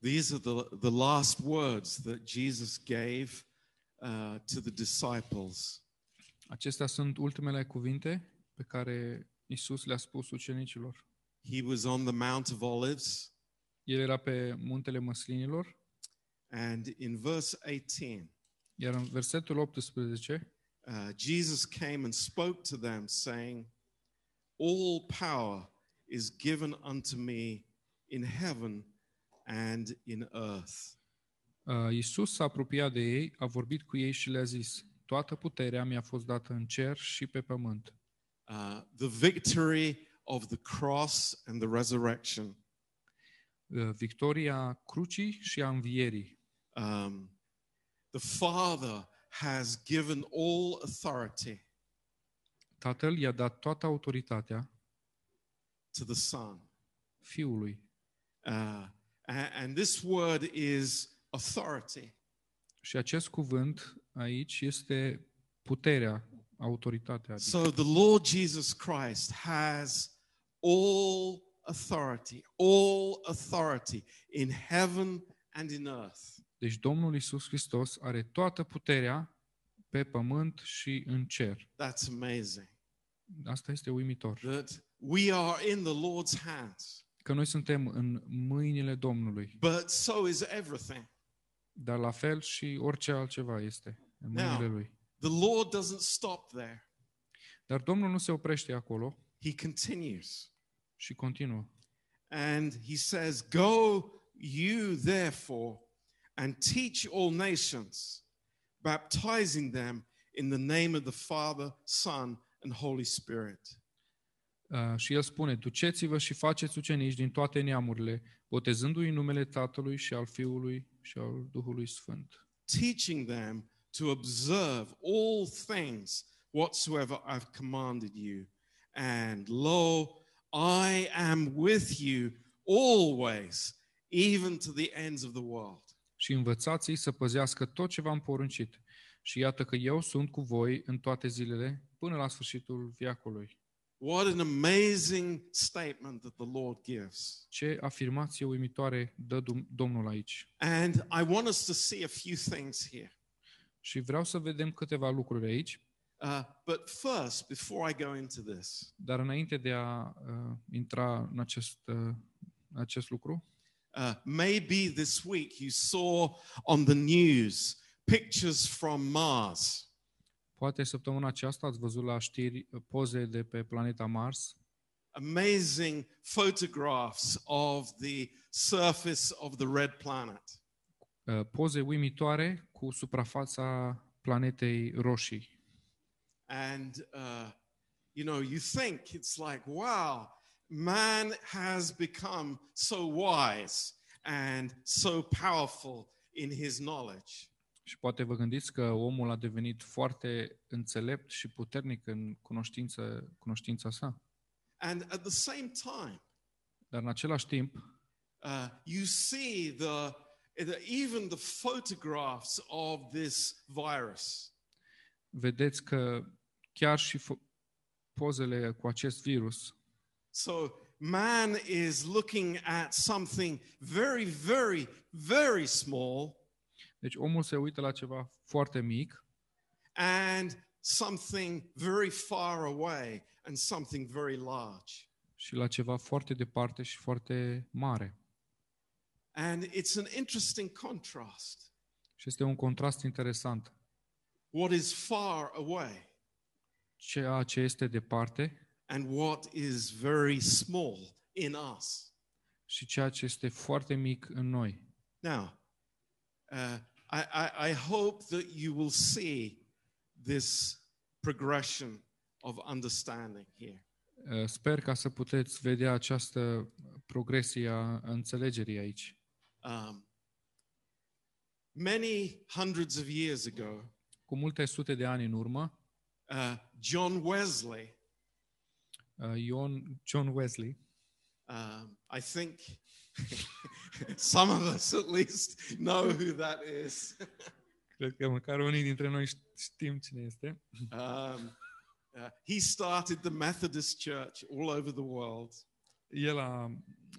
These are the, the last words that Jesus gave uh, to the disciples. Acestea sunt ultimele cuvinte pe care Isus le-a spus ucenicilor. He was on the Mount of Olives, El era pe muntele măslinilor, and in verse 18, iar în versetul 18, uh, Jesus came and spoke to them, saying, All power is given unto me in heaven and in earth. uh, Isus s-a apropiat de ei, a vorbit cu ei și le-a zis, Toată puterea mi-a fost dată în cer și pe pământ. Uh, the victory of the cross and the resurrection. Uh, Victoria crucii și a învierii. Um, the Father has given all authority Tatăl i-a dat toată autoritatea to the Son. Fiului. Uh, a- and this word is authority. Și acest cuvânt aici este puterea, autoritatea. Adică. So the Lord Jesus Christ has all authority, all authority in heaven and in earth. Deci Domnul Isus Hristos are toată puterea pe pământ și în cer. That's amazing. Asta este uimitor. That we are in the Lord's hands. Că noi suntem în mâinile Domnului, But so is everything. dar la fel și orice altceva este în mâinile Now. Lui. The Lord doesn't stop there. Dar Domnul nu se oprește acolo He continues. și continuă. And he says, Go you therefore and teach all nations, baptizing them in the name of the Father, Son, and Holy Spirit. Uh, și el spune, duceți-vă și faceți ucenici din toate neamurile, botezându-i în numele Tatălui și al Fiului și al Duhului Sfânt. teaching them to observe all things whatsoever I've commanded you. And lo, I am with you always, even to the ends of the world. Și învățați-i să păzească tot ce v-am poruncit. Și iată că eu sunt cu voi în toate zilele, până la sfârșitul viacului. What an amazing statement that the Lord gives. Ce afirmație uimitoare dă Dum- Domnul aici. And I want us to see a few things here. Și vreau să vedem câteva lucruri aici, Uh, but first, before I go into this, dar înainte de a uh, intra în acest, uh, acest lucru, uh, maybe this week you saw on the news pictures from Mars. Poate săptămâna aceasta ați văzut la știri uh, poze de pe planeta Mars, amazing photographs of the surface of the red planet. uh, poze uimitoare cu suprafața planetei roșii. And, uh, you know, you think it's like, wow, man has become so wise and so powerful in his knowledge. Și poate vă gândiți că omul a devenit foarte înțelept și puternic în cunoștință, cunoștința sa. And at the same time, Dar în același timp, uh, you see the, the, even the photographs of this virus. vedeți că chiar și fo- pozele cu acest virus So man is looking at something very, very, very small Deci omul se uită la ceva foarte mic and something very far away and something very large. și la ceva foarte departe și foarte mare. And it's an interesting contrast. Și este un contrast interesant. What is far away Ceea ce este departe and what is very small in us. și ceea ce este foarte mic în noi. Now, uh, I, I, I hope that you will see this progression of understanding here. Uh, Sper ca să puteți vedea această progresie a înțelegerii aici. Um, many hundreds of years ago, Cu multe sute de ani în urmă, uh, John Wesley, uh, Ion, John Wesley, um, I think some of us at least know who that is. cred că măcar unii dintre noi știm cine este, Um, uh, he started the Methodist Church all over the world. el a,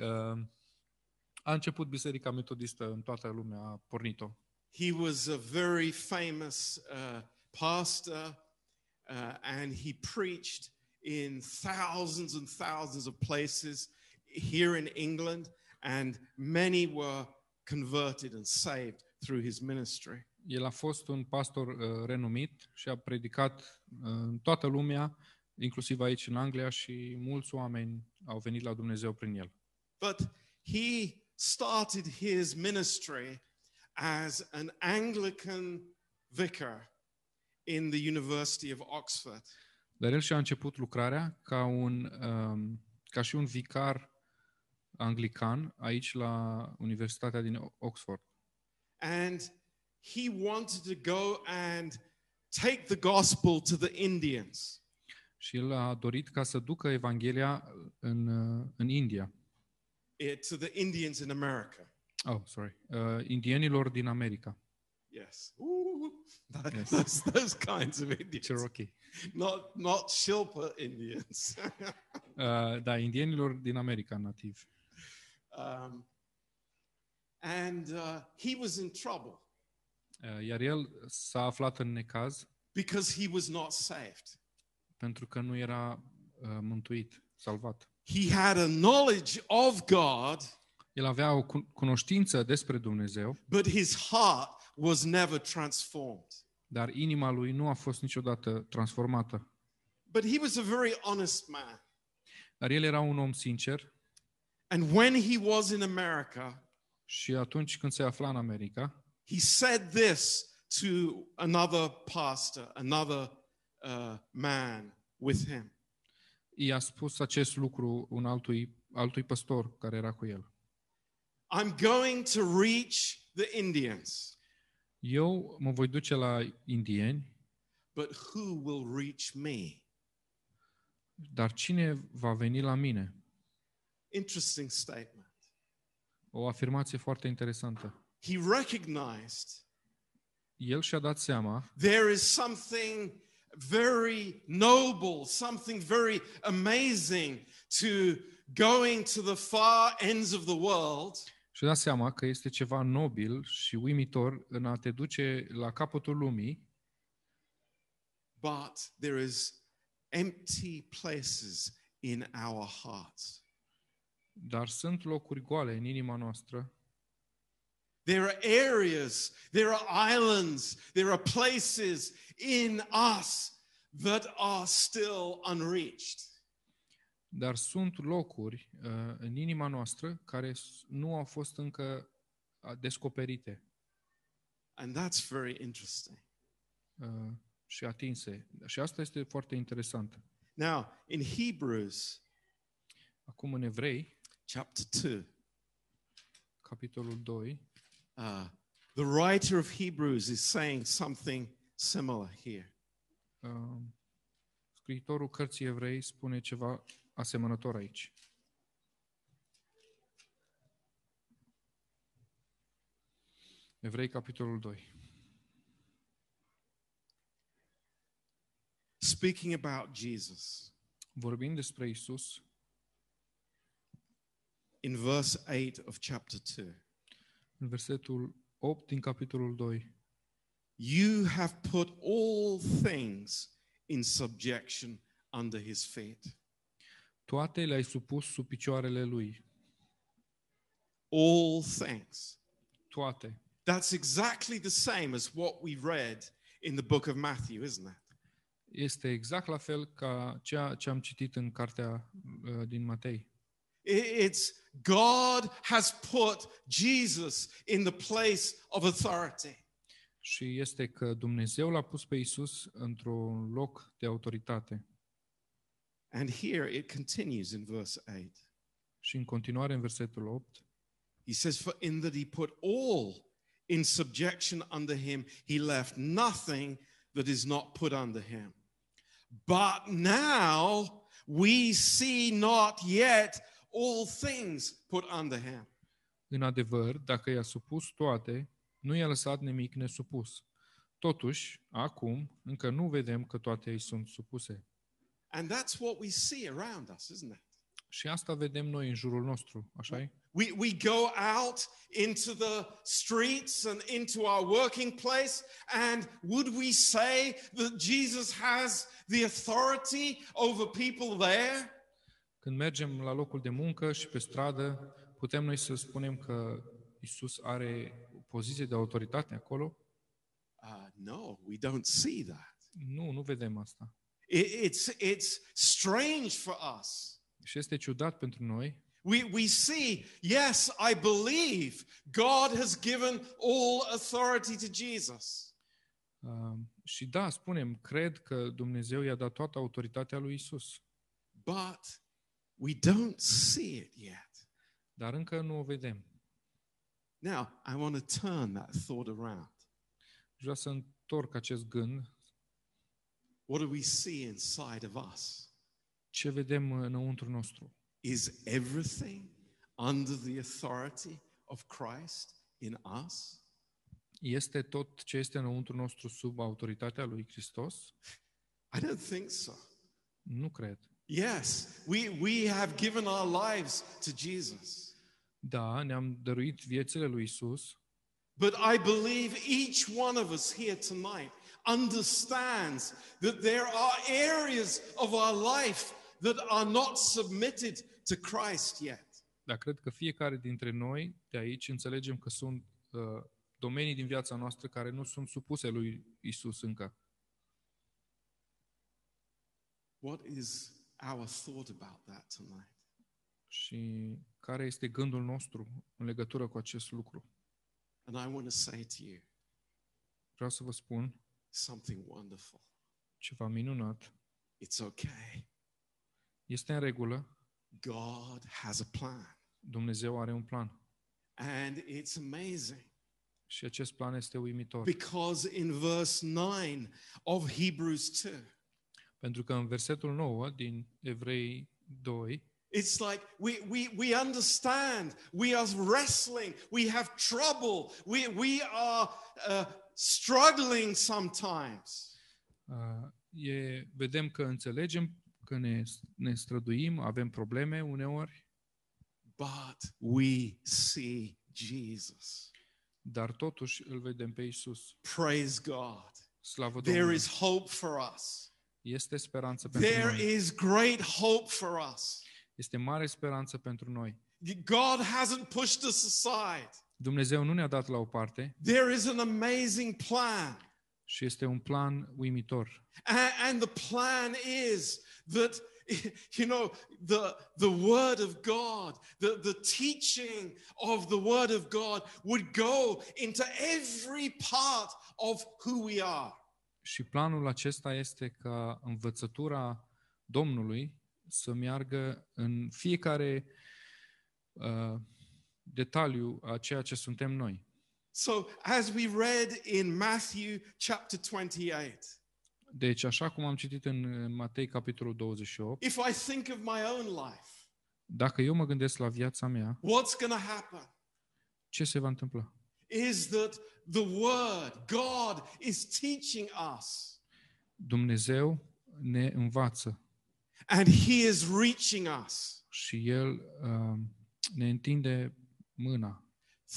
uh, A început Biserica Metodistă în toată lumea, a pornit-o. He was a very famous uh, pastor, uh, and he preached in thousands and thousands of places here in England, and many were converted and saved through his ministry. El a fost un pastor uh, renumit și a predicat uh, în toată lumea, inclusiv aici în Anglia și mulți oameni au venit la Dumnezeu prin el. But he started his ministry as an Anglican vicar in the University of Oxford. Dar el și-a început lucrarea ca, un, um, ca și un vicar anglican aici la Universitatea din Oxford. And he wanted to go and take the gospel to the Indians. Și el a dorit ca să ducă Evanghelia în, uh, în India. eh, to the Indians in America. Oh, sorry. Uh, indienilor din America. Yes. Ooh, that- Yes. those, those kinds of Indians. Cherokee. Not, not Shilpa Indians. Uh, da, indienilor din America nativ. Um, and uh, he was in trouble Uh, iar el s-a aflat în necaz because he was not saved. pentru că nu era uh, mântuit, salvat. He had a knowledge of God, El avea o cu- cunoștință despre Dumnezeu, but his heart was never transformed. dar inima lui nu a fost niciodată transformată. But he was a very honest man. Dar el era un om sincer And when he was in America, și atunci când se afla în America, he said this to another pastor, another uh, man with him. i-a spus acest lucru un altui, altui păstor care era cu el. I'm going to reach the Indians, Eu mă voi duce la indieni, but who will reach me? dar cine va veni la mine? Interesting statement. O afirmație foarte interesantă. He recognized El și-a dat seama there is something very noble, something very amazing to going to the far ends of the world și-a dat seama că este ceva nobil și uimitor în a te duce la capătul lumii, but there is empty places in our hearts. Dar sunt locuri goale în inima noastră There are areas, there are islands, there are places in us that are still unreached. Dar sunt locuri uh, în inima noastră care s- nu au fost încă uh, descoperite And that's very interesting. uh, și atinse. Și asta este foarte interesant. Now, in Hebrews Acum în Evrei, chapter 2, capitolul 2, uh, the writer of Hebrews is saying something similar here. uh, scriitorul cărții Evrei spune ceva asemănător aici. Evrei, capitolul 2. Speaking about Jesus, Vorbind despre Isus, in verse 8 of chapter 2, în versetul 8 din capitolul 2, you have put all things in subjection under his feet. toate le-ai supus sub picioarele lui. All things. Toate. That's exactly the same as what we read in the book of Matthew, isn't it? Este exact la fel ca ceea ce am citit în cartea uh, din Matei. It's God has put Jesus in the place of authority. Și este că Dumnezeu l-a pus pe Isus într-un loc de autoritate. And here it continues in verse 8. Și în continuare în versetul 8, He says, For in that he put all in subjection under him, he left nothing that is not put under him. But now we see not yet all things put under him. în adevăr, dacă i-a supus toate, nu i-a lăsat nimic nesupus. Totuși, acum, încă nu vedem că toate îi sunt supuse. And that's what we see around us, isn't it? Și asta vedem noi în jurul nostru, așa e? We, we go out into the streets and into our working place, and would we say that Jesus has the authority over people there? Când mergem la locul de muncă și pe stradă, putem noi să spunem că Isus are o poziție de autoritate acolo? Uh, no, we don't see that. Nu, nu vedem asta. It, it's, it's strange for us. Și este ciudat pentru noi. We, we see, yes, I believe God has given all authority to Jesus. Uh, și da, spunem, cred că Dumnezeu i-a dat toată autoritatea lui Isus, But we don't see it yet. dar încă nu o vedem. Now, I want to turn that thought around. Și vreau să întorc acest gând. What do we see inside of us? Ce vedem înăuntru nostru? Is everything under the authority of Christ in us? Este tot ce este înăuntru nostru sub autoritatea lui Hristos? I don't think so. Nu cred. Yes, we, we have given our lives to Jesus. Da, ne-am dăruit viețile lui Isus, But I believe each one of us here tonight understands that there are areas of our life that are not submitted to Christ yet. dar cred că fiecare dintre noi de aici înțelegem că sunt uh, domenii din viața noastră care nu sunt supuse lui Isus încă. What is our thought about that tonight? Și care este gândul nostru în legătură cu acest lucru? And I want to say to you Vreau să vă spun something wonderful. ceva minunat. It's okay. Este în regulă, God has a plan. Dumnezeu are un plan. And it's amazing Și acest plan este uimitor. because in verse 9 of Hebrews 2, Pentru că în versetul 9 din Evrei 2, It's like we, we, we understand, we are wrestling, we have trouble, we, we are uh, struggling sometimes. uh, e, vedem că înțelegem, că ne, ne străduim, avem probleme uneori, But we see Jesus. dar totuși îl vedem pe Isus. Praise God. Slavă There Domnului! is hope for us. Este speranță pentru There noi. is great hope for us. Este mare speranță pentru noi. God hasn't pushed us aside. Dumnezeu nu ne-a dat la o parte There is an amazing plan. și este un plan uimitor. And, and the plan is that, you know, the, the Word of God, the, the teaching of the Word of God would go into every part of who we are. Și planul acesta este ca învățătura Domnului să meargă în fiecare uh, detaliu a ceea ce suntem noi. So, as we read in Matthew chapter 28, Deci, așa cum am citit în uh, Matei, capitolul 28, if I think of my own life, dacă eu mă gândesc la viața mea, what's going to happen? ce se va întâmpla? Is that the Word, God, is teaching us, Dumnezeu ne învață and He is reaching us și El uh, ne întinde mâna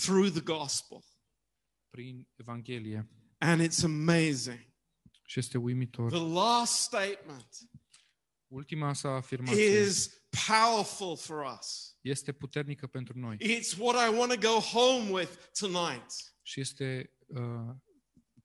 through the gospel. prin Evanghelie And it's amazing. și este uimitor. The last statement Ultima sa afirmație is powerful for us. este puternică pentru noi It's what I want to go home with tonight. și este uh,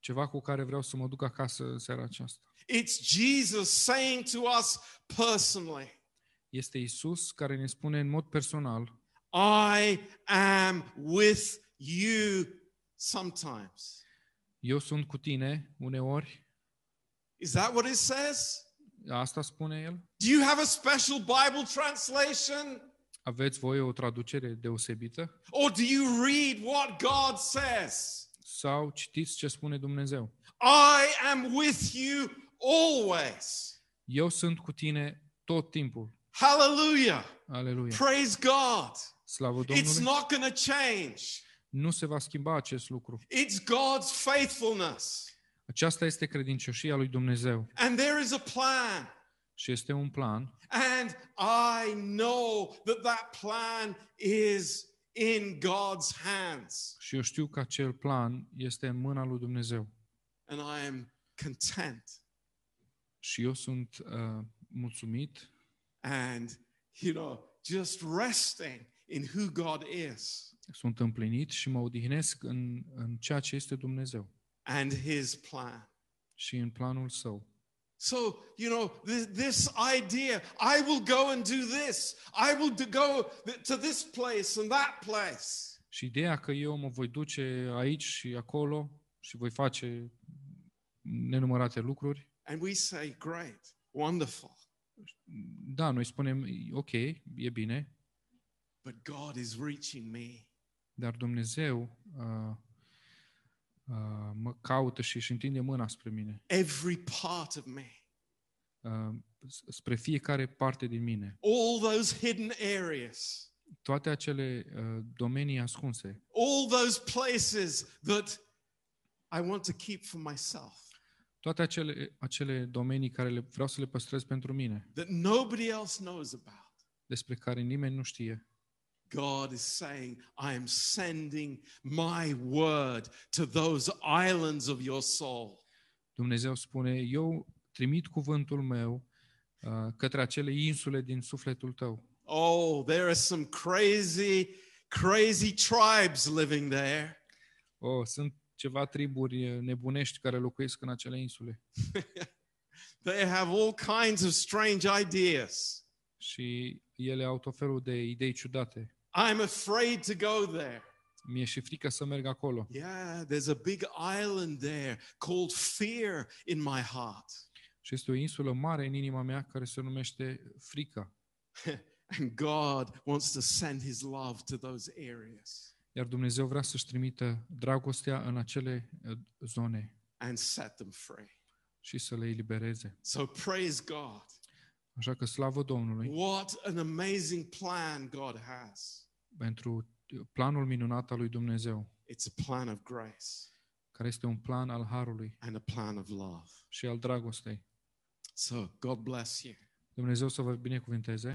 ceva cu care vreau să mă duc acasă în seara aceasta. It's Jesus saying to us personally, Este Isus care ne spune în mod personal, I am with you sometimes. eu sunt cu tine uneori, Is that what it says? Asta spune El. Do you have a special Bible translation? Aveți voi o traducere deosebită? Or do you read what God says? Sau citiți ce spune Dumnezeu? I am with you always. Eu sunt cu tine tot timpul. Hallelujah. Aleluia. Praise God. Slavă It's Domnului. not going to change. Nu se va schimba acest lucru. It's God's faithfulness. Aceasta este credincioșia lui Dumnezeu And there is a plan. și este un plan And I know that that plan is in God's hands. Și eu știu că acel plan este în mâna lui Dumnezeu. And I am content. Și eu sunt uh, mulțumit And, you know, just resting in who God is sunt împlinit și mă odihnesc în, în ceea ce este Dumnezeu and his plan. și în planul său. So, you know, this, this idea, I will go and do this. I will do- go to this place and that place. Și ideea că eu mă voi duce aici și acolo și voi face nenumărate lucruri, And we say, great, wonderful. da, noi spunem, ok, e bine, But God is reaching me. dar Dumnezeu uh, uh, mă caută și își întinde mâna spre mine, Every part of me. uh, spre fiecare parte din mine. All those hidden areas. Toate acele uh, domenii ascunse, All those places that I want to keep for myself. toate acele, acele domenii care le, vreau să le păstrez pentru mine, That nobody else knows about. despre care nimeni nu știe. God is saying, I am sending my word to those islands of your soul. Dumnezeu spune, eu trimit cuvântul meu uh, către acele insule din sufletul tău. Oh, there are some crazy, crazy tribes living there. Oh, sunt ceva triburi uh, nebunești care locuiesc în acele insule They have all kinds of strange ideas. și ele au tot felul de idei ciudate. I'm afraid to go there. Mi-e și frică să merg acolo. Yeah, there's a big island there called fear in my heart. Și este o insulă mare în inima mea care se numește frica. And God wants to send his love to those areas Iar Dumnezeu vrea să-și trimită dragostea în acele uh, zone and set them free. și să le elibereze. So praise God. Așa că slavă Domnului What an amazing plan God has. Pentru planul minunat al lui Dumnezeu, It's a plan of grace care este un plan al harului and a plan of love. și al dragostei. So God bless you. Dumnezeu să vă binecuvinteze.